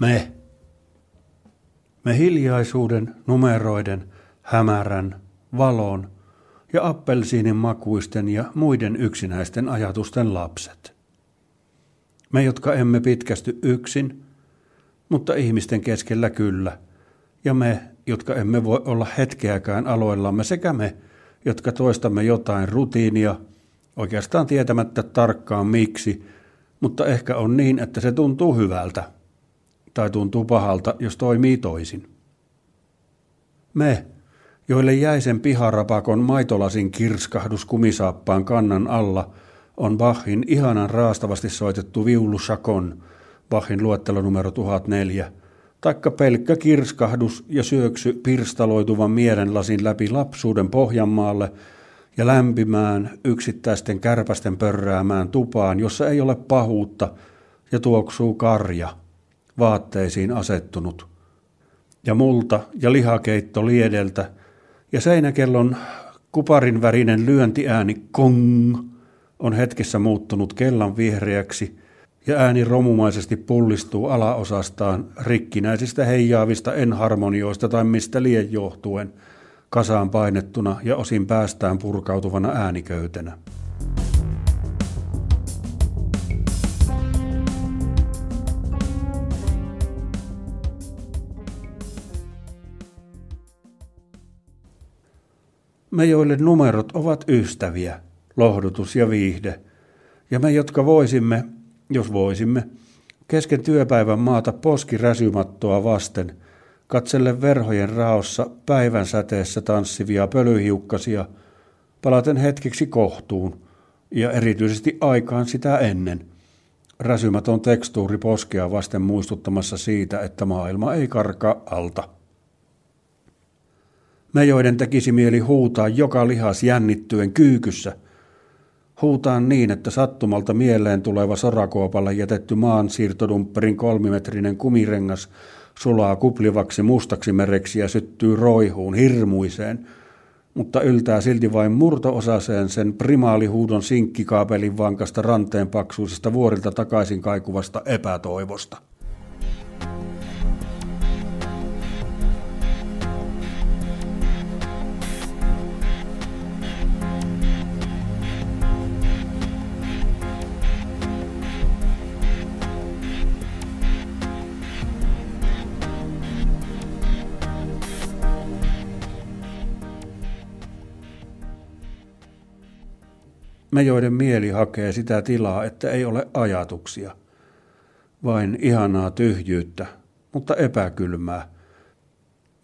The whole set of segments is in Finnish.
Me. Me hiljaisuuden, numeroiden, hämärän, valon ja appelsiinin makuisten ja muiden yksinäisten ajatusten lapset. Me, jotka emme pitkästy yksin, mutta ihmisten keskellä kyllä, ja me, jotka emme voi olla hetkeäkään aloillamme, sekä me, jotka toistamme jotain rutiinia, oikeastaan tietämättä tarkkaan miksi, mutta ehkä on niin, että se tuntuu hyvältä, tai tuntuu pahalta, jos toimii toisin. Me, joille jäisen piharapakon maitolasin kirskahdus kumisaappaan kannan alla, on Bachin ihanan raastavasti soitettu viulu Chacon, Bachin luettelo numero 1004, taikka pelkkä kirskahdus ja syöksy pirstaloituvan mielenlasin läpi lapsuuden Pohjanmaalle ja lämpimään yksittäisten kärpästen pörräämään tupaan, jossa ei ole pahuutta ja tuoksuu karja, vaatteisiin asettunut. Ja multa ja lihakeitto liedeltä ja seinäkellon kuparin värinen lyöntiääni kong on hetkessä muuttunut kellan vihreäksi ja ääni romumaisesti pullistuu alaosastaan rikkinäisistä heijaavista enharmonioista tai mistä lien johtuen kasaan painettuna ja osin päästään purkautuvana ääniköytenä. Me, joille numerot ovat ystäviä, lohdutus ja viihde, ja me, jotka voisimme, jos voisimme, kesken työpäivän maata poskiräsymattoa vasten, katselle verhojen raossa päivän säteessä tanssivia pölyhiukkasia, palaten hetkeksi kohtuun, ja erityisesti aikaan sitä ennen. Räsymäton tekstuuri poskea vasten muistuttamassa siitä, että maailma ei karkaa alta. Me, joiden tekisi mieli huutaa joka lihas jännittyen kyykyssä, huutaan niin, että sattumalta mieleen tuleva sorakuopalle jätetty maan siirtodumpperin kolmimetrinen kumirengas sulaa kuplivaksi mustaksi mereksi ja syttyy roihuun hirmuiseen, mutta yltää silti vain murtoosaseen sen primaalihuudon sinkkikaapelin vankasta ranteen paksuisesta vuorilta takaisin kaikuvasta epätoivosta. Me, joiden mieli hakee sitä tilaa, että ei ole ajatuksia, vain ihanaa tyhjyyttä, mutta epäkylmää.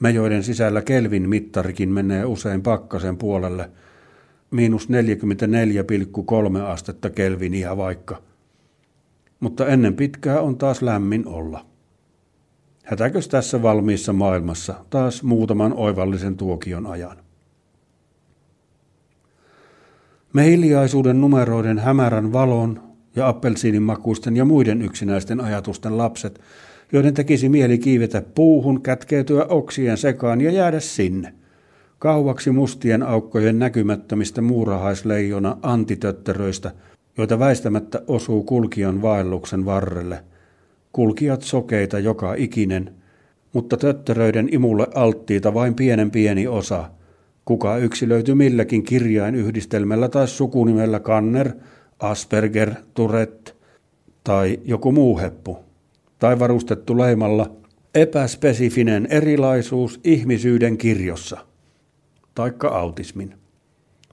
Me, joiden sisällä Kelvin mittarikin menee usein pakkasen puolelle, miinus 44,3 astetta Kelvinia vaikka. Mutta ennen pitkää on taas lämmin olla. Hätäkös tässä valmiissa maailmassa taas muutaman oivallisen tuokion ajan? Me hiljaisuuden numeroiden hämärän valon ja appelsiinimakuisten ja muiden yksinäisten ajatusten lapset, joiden tekisi mieli kiivetä puuhun, kätkeytyä oksien sekaan ja jäädä sinne. Kauaksi mustien aukkojen näkymättömistä muurahaisleijona antitötteröistä, joita väistämättä osuu kulkijan vaelluksen varrelle. Kulkijat sokeita joka ikinen, mutta tötteröiden imulle alttiita vain pienen pieni osa – Kuka yksilöity milläkin kirjainyhdistelmällä tai sukunimellä Kanner, Asperger, Tourette tai joku muu heppu, tai varustettu leimalla epäspesifinen erilaisuus ihmisyyden kirjossa, taikka autismin.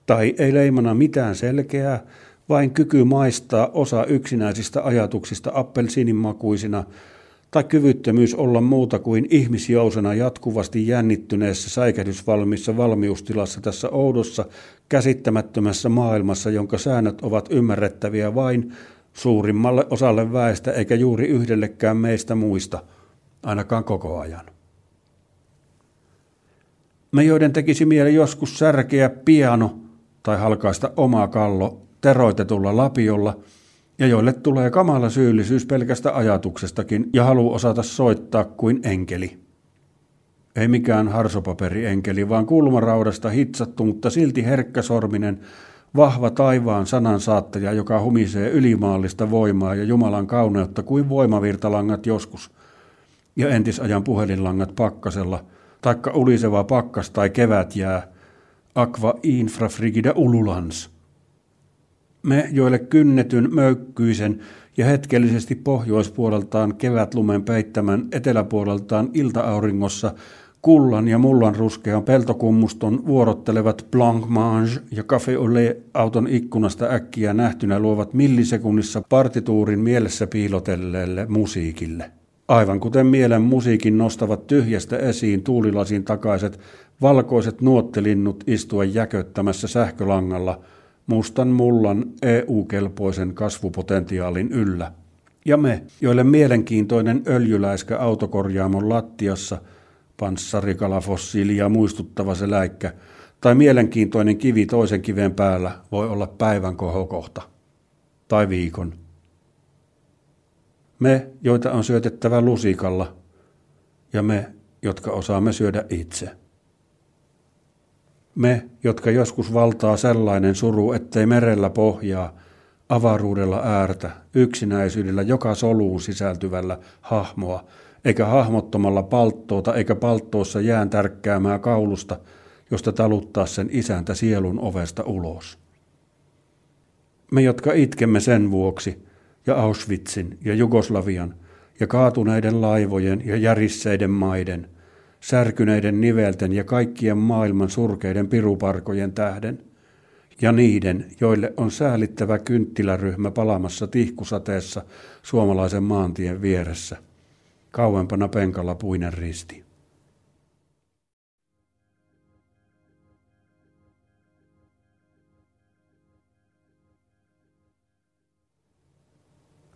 Tai ei leimana mitään selkeää, vain kyky maistaa osa yksinäisistä ajatuksista appelsiinimakuisina tai kyvyttömyys olla muuta kuin ihmisjousena jatkuvasti jännittyneessä säikähdysvalmissa valmiustilassa tässä oudossa, käsittämättömässä maailmassa, jonka säännöt ovat ymmärrettäviä vain suurimmalle osalle väestä eikä juuri yhdellekään meistä muista, ainakaan koko ajan. Me, joiden tekisi mieli joskus särkeä piano tai halkaista oma kallo teroitetulla lapiolla – ja joille tulee kamala syyllisyys pelkästä ajatuksestakin ja halu osata soittaa kuin enkeli. Ei mikään harsopaperi-enkeli, vaan kulmaraudasta hitsattu, mutta silti herkkäsorminen, vahva taivaan sanansaattaja, joka humisee ylimaallista voimaa ja Jumalan kauneutta kuin voimavirtalangat joskus. ja entisajan puhelinlangat pakkasella, taikka uliseva pakkas tai kevät jää, aqua infrafrigida ululans. Me, joille kynnetyn, möykkyisen ja hetkellisesti pohjoispuoleltaan kevätlumen peittämän eteläpuoleltaan iltaauringossa kullan ja mullan ruskean peltokummuston vuorottelevat Blanc Mange ja Café Olé auton ikkunasta äkkiä nähtynä luovat millisekunnissa partituurin mielessä piilotelleelle musiikille. Aivan kuten mielen musiikin nostavat tyhjästä esiin tuulilasin takaiset valkoiset nuottelinnut istua jäköttämässä sähkölangalla mustan mullan EU-kelpoisen kasvupotentiaalin yllä. Ja me, joille mielenkiintoinen öljyläiskä autokorjaamon lattiassa – panssarikalafossiilia muistuttava se läikkä, tai mielenkiintoinen kivi toisen kiven päällä voi olla päivän kohokohta. Tai viikon. Me, joita on syötettävä lusikalla, ja me, jotka osaamme syödä itse. Me, jotka joskus valtaa sellainen suru, ettei merellä pohjaa, avaruudella äärtä, yksinäisyydellä joka soluun sisältyvällä hahmoa, eikä hahmottomalla palttoota eikä palttoossa jään tärkkäämää kaulusta, josta taluttaa sen isäntä sielun ovesta ulos. Me, jotka itkemme sen vuoksi, ja Auschwitzin ja Jugoslavian, ja kaatuneiden laivojen ja järisseiden maiden, särkyneiden nivelten ja kaikkien maailman surkeiden piruparkojen tähden, ja niiden, joille on säälittävä kynttiläryhmä palamassa tihkusateessa suomalaisen maantien vieressä – kauempana penkalla puinen risti.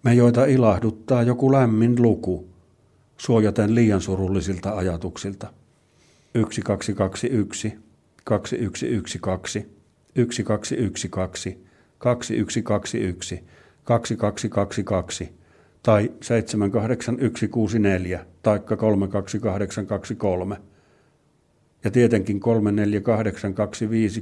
Me joita ilahduttaa joku lämmin luku, suojaten liian surullisilta ajatuksilta. 1221, 2112, 1212, 2121, 2222, tai 78164 tai 32823 ja tietenkin 34825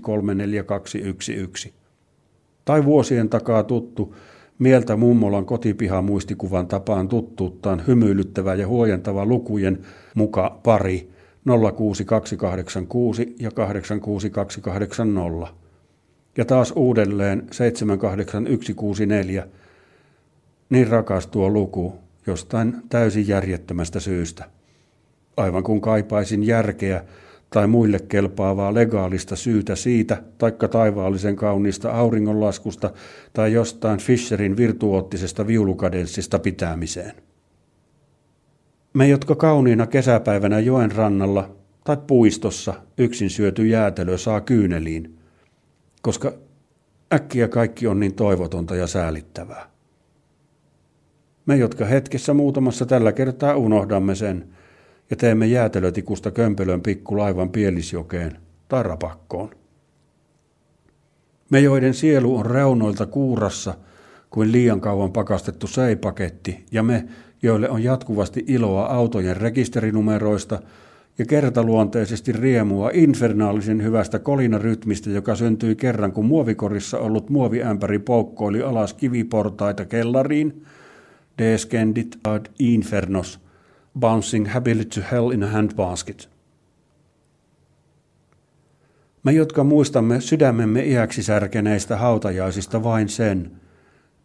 Tai vuosien takaa tuttu, mieltä mummolan kotipiha muistikuvan tapaan tuttuuttaan hymyilyttävä ja huojentava lukujen muka pari 06286 ja 86280. Ja taas uudelleen 78164 niin rakas tuo luku jostain täysin järjettömästä syystä. Aivan kun kaipaisin järkeä tai muille kelpaavaa legaalista syytä siitä, taikka taivaallisen kauniista auringonlaskusta tai jostain Fischerin virtuoottisesta viulukadenssista pitämiseen. Me, jotka kauniina kesäpäivänä joen rannalla tai puistossa yksin syöty jäätelö saa kyyneliin, koska äkkiä kaikki on niin toivotonta ja säälittävää. Me, jotka hetkessä muutamassa tällä kertaa unohdamme sen ja teemme jäätelötikusta kömpelön pikkulaivan pielisjokeen tai rapakkoon. Me, joiden sielu on reunoilta kuurassa kuin liian kauan pakastettu seipaketti, ja me, joille on jatkuvasti iloa autojen rekisterinumeroista ja kertaluonteisesti riemua infernaalisen hyvästä kolinarytmistä, joka syntyi kerran, kun muovikorissa ollut muoviämpäri poukkoili alas kiviportaita kellariin – descendit ad infernos, bouncing happily to hell in a handbasket. Me, jotka muistamme sydämemme iäksi särkeneistä hautajaisista vain sen,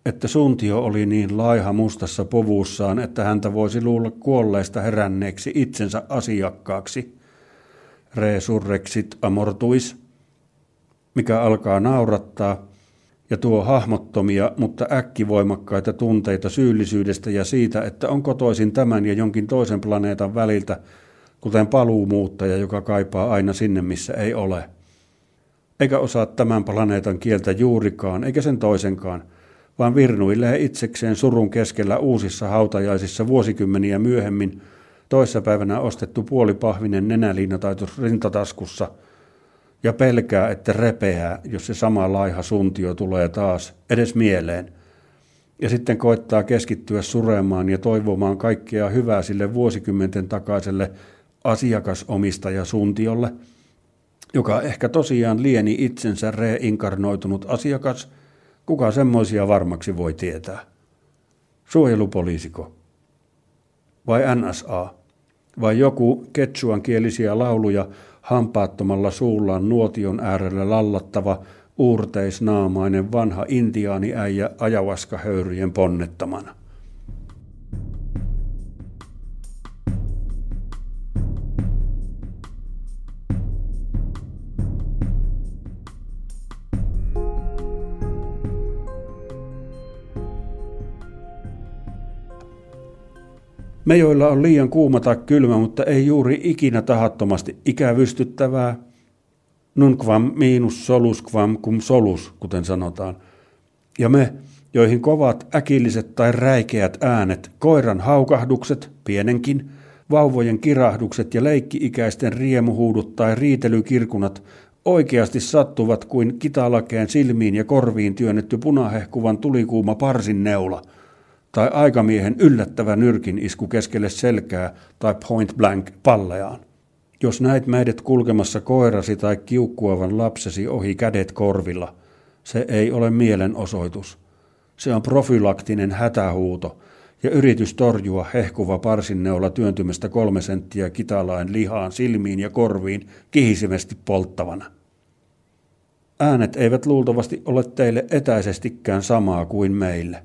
että suntio oli niin laiha mustassa povuussaan, että häntä voisi luulla kuolleesta heränneeksi itsensä asiakkaaksi. Resurrexit amortuis, mikä alkaa naurattaa, ja tuo hahmottomia, mutta äkkivoimakkaita tunteita syyllisyydestä ja siitä, että on kotoisin tämän ja jonkin toisen planeetan väliltä, kuten paluumuuttaja, joka kaipaa aina sinne, missä ei ole. Eikä osaa tämän planeetan kieltä juurikaan, eikä sen toisenkaan, vaan virnuilee itsekseen surun keskellä uusissa hautajaisissa vuosikymmeniä myöhemmin, toissapäivänä ostettu puolipahvinen nenäliinataitus rintataskussa – ja pelkää, että repeää, jos se sama laiha suntio tulee taas edes mieleen. Ja sitten koittaa keskittyä suremaan ja toivomaan kaikkea hyvää sille vuosikymmenten takaiselle asiakasomistaja suntiolle, joka ehkä tosiaan lieni itsensä reinkarnoitunut asiakas, kuka semmoisia varmaksi voi tietää. Suojelupoliisiko? Vai NSA? vai joku ketsuan kielisiä lauluja hampaattomalla suullaan nuotion äärellä lallattava uurteisnaamainen vanha intiaaniäijä ajavaskahöyryjen ponnettamana. Me, joilla on liian kuuma tai kylmä, mutta ei juuri ikinä tahattomasti ikävystyttävää, nunquam miinus solus cum solus, kuten sanotaan. Ja me, joihin kovat äkilliset tai räikeät äänet, koiran haukahdukset, pienenkin, vauvojen kirahdukset ja leikki-ikäisten riemuhuudut tai riitelykirkunat oikeasti sattuvat kuin kitalakeen silmiin ja korviin työnnetty punahehkuvan tulikuuma parsin neula – tai aikamiehen yllättävä nyrkin isku keskelle selkää tai point blank palleaan. Jos näet meidät kulkemassa koirasi tai kiukkuavan lapsesi ohi kädet korvilla, se ei ole mielenosoitus. Se on profylaktinen hätähuuto ja yritys torjua hehkuva parsinneula työntymästä kolme senttiä kitalain lihaan silmiin ja korviin kihisimesti polttavana. Äänet eivät luultavasti ole teille etäisestikään samaa kuin meille.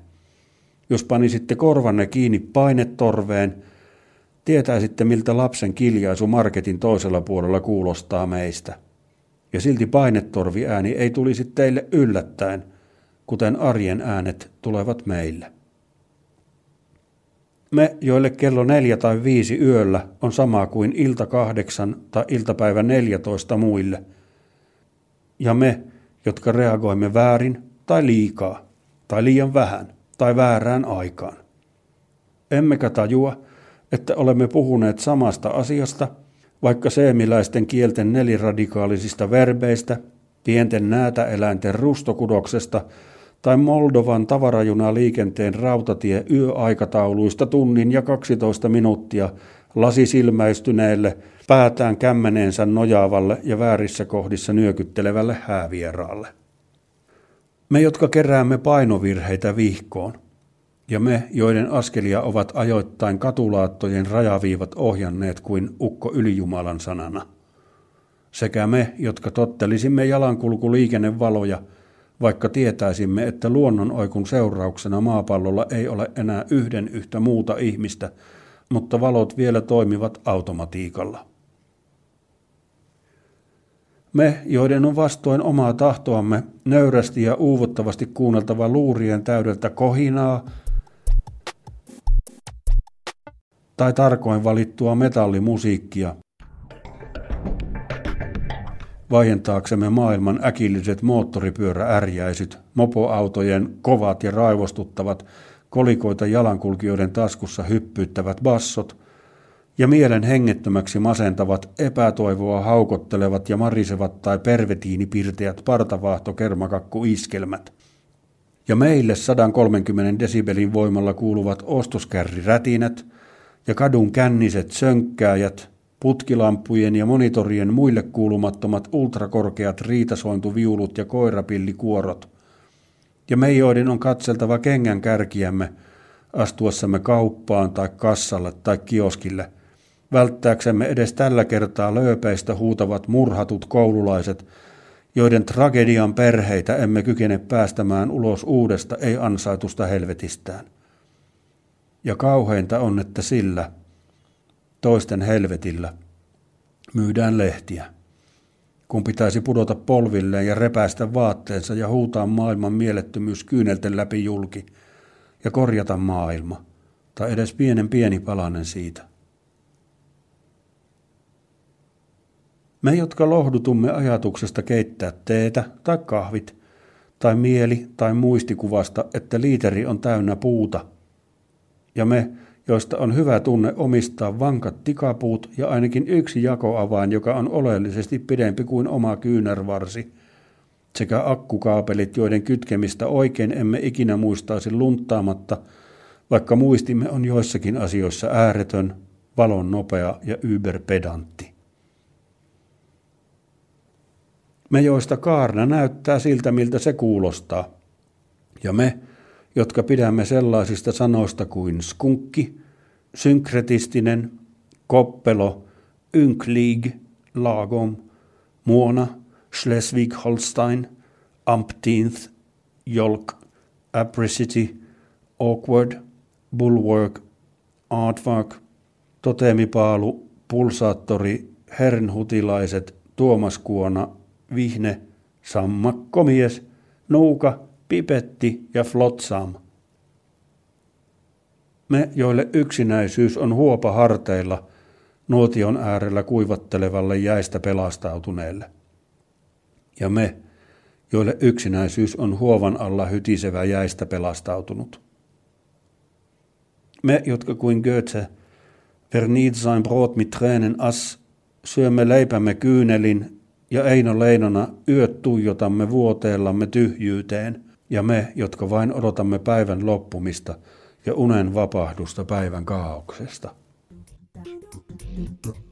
Jos panisitte korvanne kiinni painetorveen, tietäisitte miltä lapsen kiljaisu marketin toisella puolella kuulostaa meistä. Ja silti painetorvi ääni ei tulisi teille yllättäen, kuten arjen äänet tulevat meille. Me, joille kello neljä tai viisi yöllä on sama kuin ilta kahdeksan tai iltapäivä neljätoista muille. Ja me, jotka reagoimme väärin tai liikaa tai liian vähän tai väärään aikaan. Emmekä tajua, että olemme puhuneet samasta asiasta, vaikka seemiläisten kielten neliradikaalisista verbeistä, pienten näätäeläinten rustokudoksesta tai Moldovan tavarajuna liikenteen rautatie yöaikatauluista tunnin ja 12 minuuttia lasisilmäistyneelle, päätään kämmeneensä nojaavalle ja väärissä kohdissa nyökyttelevälle häävieraalle. Me, jotka keräämme painovirheitä vihkoon, ja me, joiden askelia ovat ajoittain katulaattojen rajaviivat ohjanneet kuin ukko ylijumalan sanana. Sekä me, jotka tottelisimme jalankulkuliikennevaloja, vaikka tietäisimme, että luonnon oikun seurauksena maapallolla ei ole enää yhden yhtä muuta ihmistä, mutta valot vielä toimivat automatiikalla. Me, joiden on vastoin omaa tahtoamme nöyrästi ja uuvuttavasti kuunneltava luurien täydeltä kohinaa tai tarkoin valittua metallimusiikkia, vaientaaksemme maailman äkilliset moottoripyöräärjäisyt, mopoautojen kovat ja raivostuttavat, kolikoita jalankulkijoiden taskussa hyppyyttävät bassot – ja mielen hengettömäksi masentavat, epätoivoa haukottelevat ja marisevat tai pervetiinipirteät partavaahtokermakakku-iskelmät. Ja meille 130 desibelin voimalla kuuluvat ostoskärrirätinät ja kadun känniset sönkkääjät, putkilampujen ja monitorien muille kuulumattomat ultrakorkeat riitasointuviulut ja koirapillikuorot. Ja me, joiden on katseltava kengän kärkiämme, astuessamme kauppaan tai kassalle tai kioskille – välttääksemme edes tällä kertaa lööpeistä huutavat murhatut koululaiset, joiden tragedian perheitä emme kykene päästämään ulos uudesta ei ansaitusta helvetistään. Ja kauheinta on, että sillä, toisten helvetillä, myydään lehtiä. Kun pitäisi pudota polvilleen ja repäistä vaatteensa ja huutaa maailman mielettömyys kyynelten läpi julki ja korjata maailma, tai edes pienen pieni palanen siitä. Me, jotka lohdutumme ajatuksesta keittää teetä tai kahvit, tai mieli tai muistikuvasta, että liiteri on täynnä puuta. Ja me, joista on hyvä tunne omistaa vankat tikapuut ja ainakin yksi jakoavain, joka on oleellisesti pidempi kuin oma kyynärvarsi, sekä akkukaapelit, joiden kytkemistä oikein emme ikinä muistaisi lunttaamatta, vaikka muistimme on joissakin asioissa ääretön, valon nopea ja yberpedantti. Me, joista kaarna näyttää siltä, miltä se kuulostaa. Ja me, jotka pidämme sellaisista sanoista kuin skunkki, synkretistinen, Koppelo, Ynklig, lagom, Muona, Schleswig-Holstein, Umpteenth, Jolk, Apricity, Awkward, Bulwark, Aardvark, Totemipaalu, Pulsaattori, Hernhutilaiset, Tuomas Kuona, Vihne, Sammakkomies, Nuuka, Pipetti ja Flotsam. Me, joille yksinäisyys on huopa harteilla – nuotion äärellä kuivattelevalle jäistä pelastautuneelle. Ja me, joille yksinäisyys on huovan alla hytisevä jäistä pelastautunut. Me, jotka kuin Goethe, Vernit sein Brot mit Tränen as, syömme leipämme kyynelin ja Eino Leinona yöt tuijotamme vuoteellamme tyhjyyteen, ja me, jotka vain odotamme päivän loppumista ja unen vapahdusta päivän kaauksesta.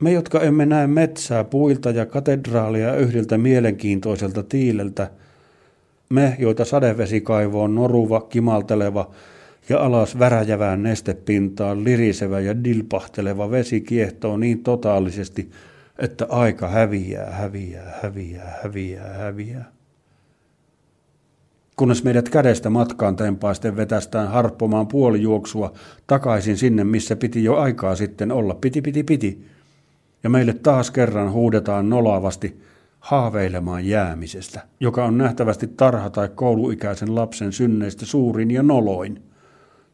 Me, jotka emme näe metsää, puilta ja katedraalia yhdeltä mielenkiintoiselta tiileltä, me, joita sadevesikaivo on noruva, kimalteleva ja alas väräjävään nestepintaan lirisevä ja dilpahteleva vesi kiehtoo niin totaalisesti, että aika häviää, häviää, häviää, häviää, häviää. Kunnes meidät kädestä matkaan tempaisten vetästään harppomaan puolijuoksua takaisin sinne, missä piti jo aikaa sitten olla. Piti, piti, piti ja meille taas kerran huudetaan nolaavasti haaveilemaan jäämisestä, joka on nähtävästi tarha tai kouluikäisen lapsen synneistä suurin ja noloin,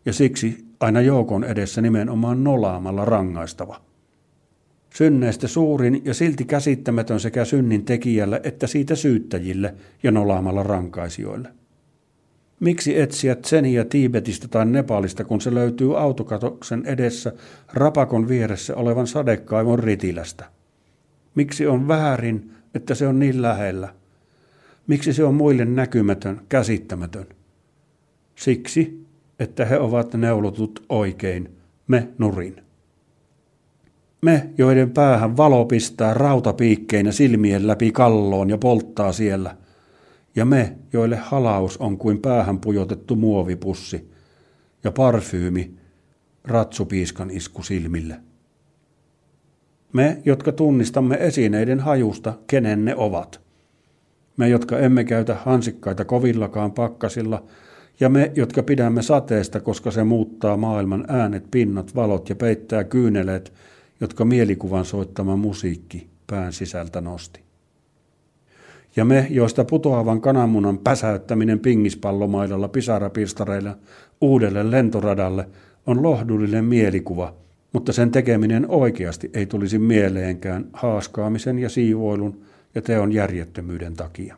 ja siksi aina joukon edessä nimenomaan nolaamalla rangaistava. Synneistä suurin ja silti käsittämätön sekä synnin tekijälle että siitä syyttäjille ja nolaamalla rankaisijoille. Miksi etsiä Tseniä Tiibetistä tai Nepalista, kun se löytyy autokatoksen edessä rapakon vieressä olevan sadekaivon ritilästä? Miksi on väärin, että se on niin lähellä? Miksi se on muille näkymätön, käsittämätön? Siksi, että he ovat neulotut oikein, me nurin. Me, joiden päähän valo pistää rautapiikkeinä silmien läpi kalloon ja polttaa siellä – ja me, joille halaus on kuin päähän pujotettu muovipussi ja parfyymi ratsupiiskan isku silmille. Me, jotka tunnistamme esineiden hajusta, kenen ne ovat. Me, jotka emme käytä hansikkaita kovillakaan pakkasilla, ja me, jotka pidämme sateesta, koska se muuttaa maailman äänet, pinnat, valot ja peittää kyyneleet, jotka mielikuvan soittama musiikki pään sisältä nosti ja me, joista putoavan kananmunan päsäyttäminen pingispallomailalla pisarapistareilla uudelle lentoradalle on lohdullinen mielikuva, mutta sen tekeminen oikeasti ei tulisi mieleenkään haaskaamisen ja siivoilun ja teon järjettömyyden takia.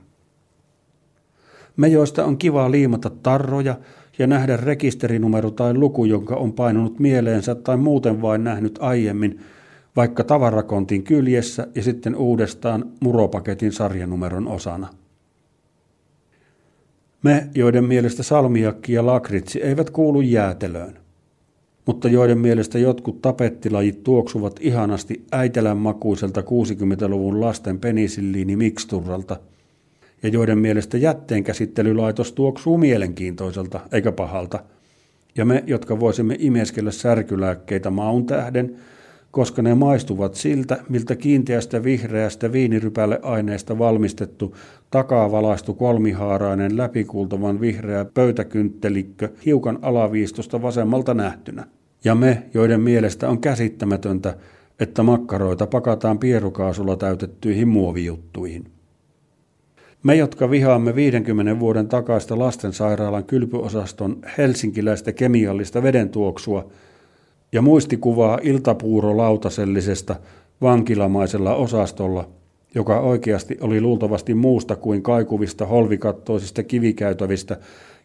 Me, joista on kiva liimata tarroja ja nähdä rekisterinumero tai luku, jonka on painunut mieleensä tai muuten vain nähnyt aiemmin, vaikka tavarakontin kyljessä ja sitten uudestaan muropaketin sarjanumeron osana. Me, joiden mielestä salmiakki ja lakritsi eivät kuulu jäätelöön, mutta joiden mielestä jotkut tapettilajit tuoksuvat ihanasti äitelän makuiselta 60-luvun lasten penisilliini miksturralta, ja joiden mielestä jätteenkäsittelylaitos tuoksuu mielenkiintoiselta eikä pahalta, ja me, jotka voisimme imeskellä särkylääkkeitä maun tähden, koska ne maistuvat siltä, miltä kiinteästä vihreästä viinirypäle aineesta valmistettu, takavalaistu kolmihaarainen läpikultavan vihreä pöytäkynttelikkö hiukan alaviistosta vasemmalta nähtynä. Ja me, joiden mielestä on käsittämätöntä, että makkaroita pakataan pierukaasulla täytettyihin muovijuttuihin. Me, jotka vihaamme 50 vuoden takaista lastensairaalan kylpyosaston helsinkiläistä kemiallista vedentuoksua, ja muistikuvaa iltapuurolautasellisesta vankilamaisella osastolla, joka oikeasti oli luultavasti muusta kuin kaikuvista holvikattoisista kivikäytävistä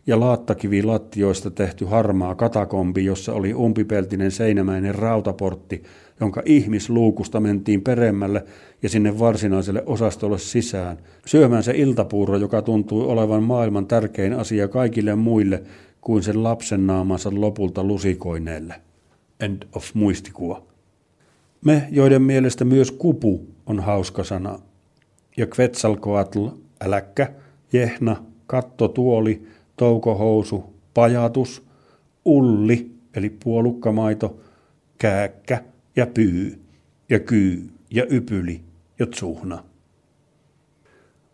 ja laattakivilattioista tehty harmaa katakombi, jossa oli umpipeltinen seinämäinen rautaportti, jonka ihmisluukusta mentiin peremmälle ja sinne varsinaiselle osastolle sisään, syömään se iltapuuro, joka tuntui olevan maailman tärkein asia kaikille muille kuin sen lapsen naamansa lopulta lusikoineelle. End of muistikuva. Me, joiden mielestä myös kupu on hauska sana, ja Quetzalcoatl, äläkkä, jehna, kattotuoli, toukohousu, pajatus, ulli, eli puolukkamaito, kääkkä ja pyy, ja kyy, ja ypyli, ja tsuhna.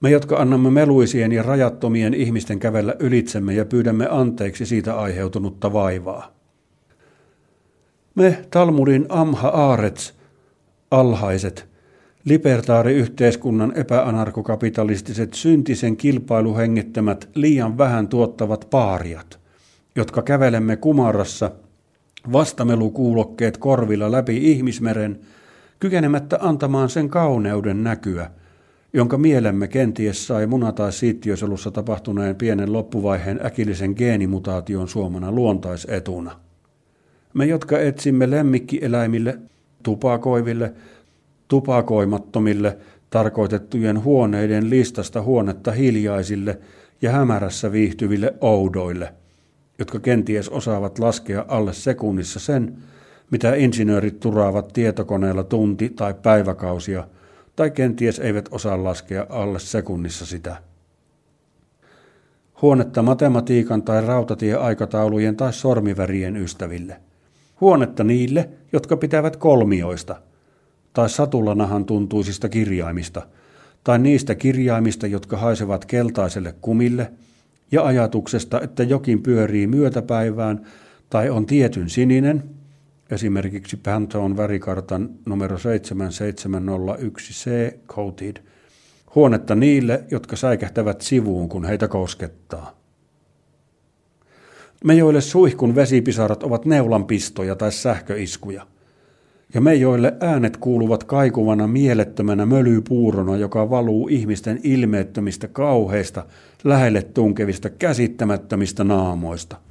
Me, jotka annamme meluisien ja rajattomien ihmisten kävellä ylitsemme ja pyydämme anteeksi siitä aiheutunutta vaivaa. Me Talmudin Amha Aarets, alhaiset, libertaariyhteiskunnan epäanarkokapitalistiset syntisen kilpailuhengittämät liian vähän tuottavat paariat, jotka kävelemme kumarassa, vastamelukuulokkeet korvilla läpi ihmismeren, kykenemättä antamaan sen kauneuden näkyä, jonka mielemme kenties sai muna- tai siittiösolussa tapahtuneen pienen loppuvaiheen äkillisen geenimutaation suomana luontaisetuna. Me, jotka etsimme lemmikkieläimille, tupakoiville, tupakoimattomille tarkoitettujen huoneiden listasta huonetta hiljaisille ja hämärässä viihtyville oudoille, jotka kenties osaavat laskea alle sekunnissa sen, mitä insinöörit turaavat tietokoneella tunti- tai päiväkausia, tai kenties eivät osaa laskea alle sekunnissa sitä. Huonetta matematiikan tai rautatieaikataulujen tai sormivärien ystäville. Huonetta niille, jotka pitävät kolmioista – tai satulanahan tuntuisista kirjaimista, tai niistä kirjaimista, jotka haisevat keltaiselle kumille, ja ajatuksesta, että jokin pyörii myötäpäivään tai on tietyn sininen, esimerkiksi Pantone värikartan numero 7701C Coated, huonetta niille, jotka säikähtävät sivuun, kun heitä koskettaa. Me, joille suihkun vesipisarat ovat neulanpistoja tai sähköiskuja – ja me, joille äänet kuuluvat kaikuvana mielettömänä mölypuurona, joka valuu ihmisten ilmeettömistä kauheista, lähelle tunkevista käsittämättömistä naamoista –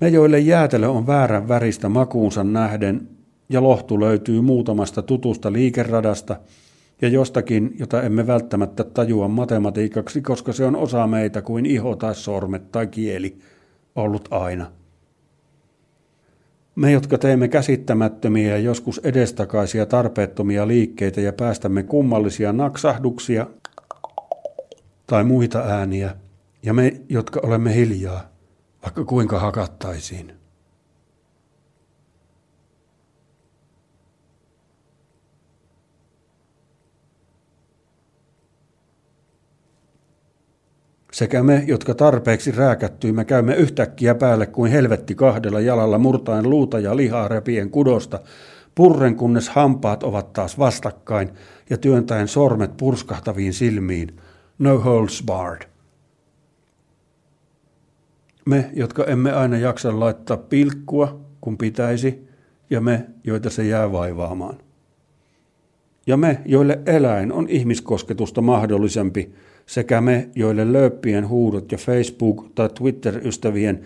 Ne, joille jäätelö on väärän väristä makuunsa nähden ja lohtu löytyy muutamasta tutusta liikeradasta ja jostakin, jota emme välttämättä tajua matematiikaksi, koska se on osa meitä kuin iho tai sormet tai kieli, ollut aina. Me, jotka teemme käsittämättömiä ja joskus edestakaisia tarpeettomia liikkeitä ja päästämme kummallisia naksahduksia tai muita ääniä, ja me, jotka olemme hiljaa, vaikka kuinka hakattaisiin. Sekä me, jotka tarpeeksi rääkättyimme, käymme yhtäkkiä päälle kuin helvetti kahdella jalalla murtaen luuta ja lihaa repien kudosta, purren kunnes hampaat ovat taas vastakkain ja työntäen sormet purskahtaviin silmiin. No holds barred. Me, jotka emme aina jaksa laittaa pilkkua, kun pitäisi, ja me, joita se jää vaivaamaan. Ja me, joille eläin on ihmiskosketusta mahdollisempi, sekä me, joille lööppien huudot ja Facebook- tai Twitter-ystävien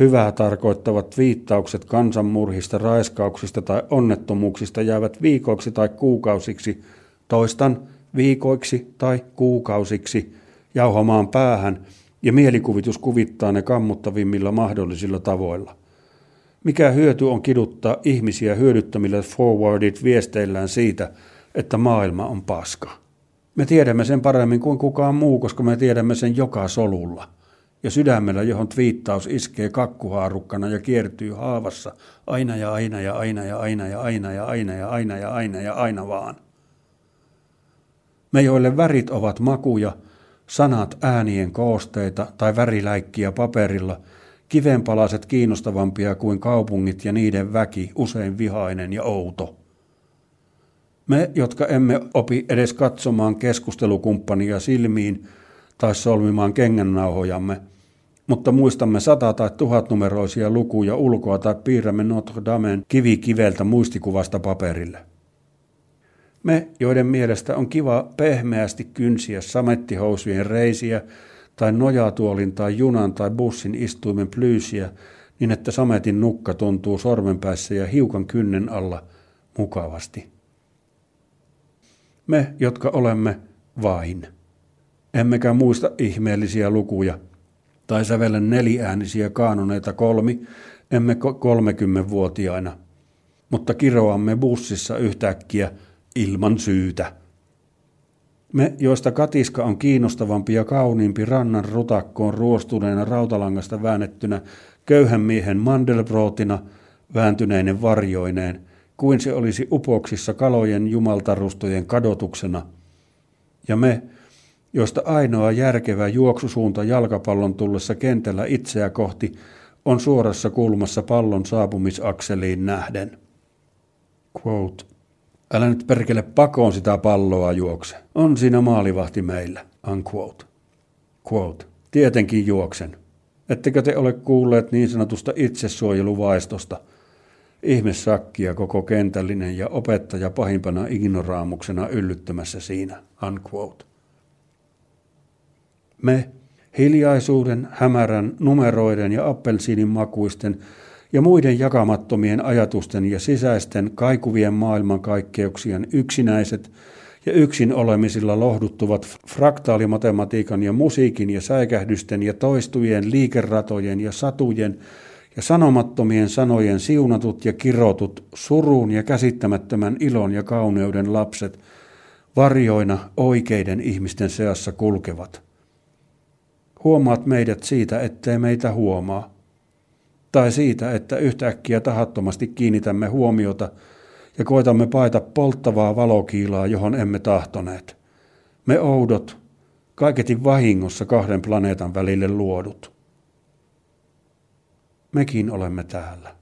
hyvää tarkoittavat viittaukset kansanmurhista, raiskauksista tai onnettomuuksista jäävät viikoiksi tai kuukausiksi, toistan viikoiksi tai kuukausiksi, jauhomaan päähän – ja mielikuvitus kuvittaa ne kammottavimmilla mahdollisilla tavoilla. Mikä hyöty on kiduttaa ihmisiä hyödyttämillä forwardit viesteillään siitä, että maailma on paska? Me tiedämme sen paremmin kuin kukaan muu, koska me tiedämme sen joka solulla. Ja sydämellä, johon twiittaus iskee kakkuhaarukkana ja kiertyy haavassa aina ja aina ja aina ja aina ja aina ja aina ja aina ja aina ja aina vaan. Me, joille värit ovat makuja – sanat äänien koosteita tai väriläikkiä paperilla, kivenpalaset kiinnostavampia kuin kaupungit ja niiden väki, usein vihainen ja outo. Me, jotka emme opi edes katsomaan keskustelukumppania silmiin tai solmimaan kengännauhojamme, mutta muistamme sata- tai tuhatnumeroisia lukuja ulkoa tai piirrämme Notre Damen kivi kiveltä muistikuvasta paperille. Me, joiden mielestä on kiva pehmeästi kynsiä samettihousujen reisiä tai nojatuolin tai junan tai bussin istuimen plyysiä, niin että sametin nukka tuntuu sormenpäissä ja hiukan kynnen alla mukavasti. Me, jotka olemme vain. Emmekä muista ihmeellisiä lukuja tai sävellä neliäänisiä kaanoneita kolmi, emme kolmekymmenvuotiaina, mutta kiroamme bussissa yhtäkkiä ilman syytä. Me, joista katiska on kiinnostavampi ja kauniimpi rannan rutakkoon ruostuneena rautalangasta väännettynä köyhän miehen mandelbrootina vääntyneinen varjoineen, kuin se olisi upoksissa kalojen jumaltarustojen kadotuksena. Ja me, joista ainoa järkevä juoksusuunta jalkapallon tullessa kentällä itseä kohti on suorassa kulmassa pallon saapumisakseliin nähden. Quote. Älä nyt perkele pakoon sitä palloa juokse. On siinä maalivahti meillä. Unquote. Quote. Tietenkin juoksen. Ettekö te ole kuulleet niin sanotusta itsesuojeluvaistosta? Ihmessakkia koko kentällinen ja opettaja pahimpana ignoraamuksena yllyttämässä siinä. Unquote. Me, hiljaisuuden, hämärän, numeroiden ja appelsiinin makuisten ja muiden jakamattomien ajatusten ja sisäisten kaikuvien maailmankaikkeuksien yksinäiset ja yksin olemisilla lohduttuvat fraktaalimatematiikan ja musiikin ja säikähdysten ja toistuvien liikeratojen ja satujen ja sanomattomien sanojen siunatut ja kirotut suruun ja käsittämättömän ilon ja kauneuden lapset varjoina oikeiden ihmisten seassa kulkevat – Huomaat meidät siitä, ettei meitä huomaa. Tai siitä, että yhtäkkiä tahattomasti kiinnitämme huomiota ja koitamme paita polttavaa valokiilaa, johon emme tahtoneet. Me oudot, kaiketin vahingossa kahden planeetan välille luodut. Mekin olemme täällä.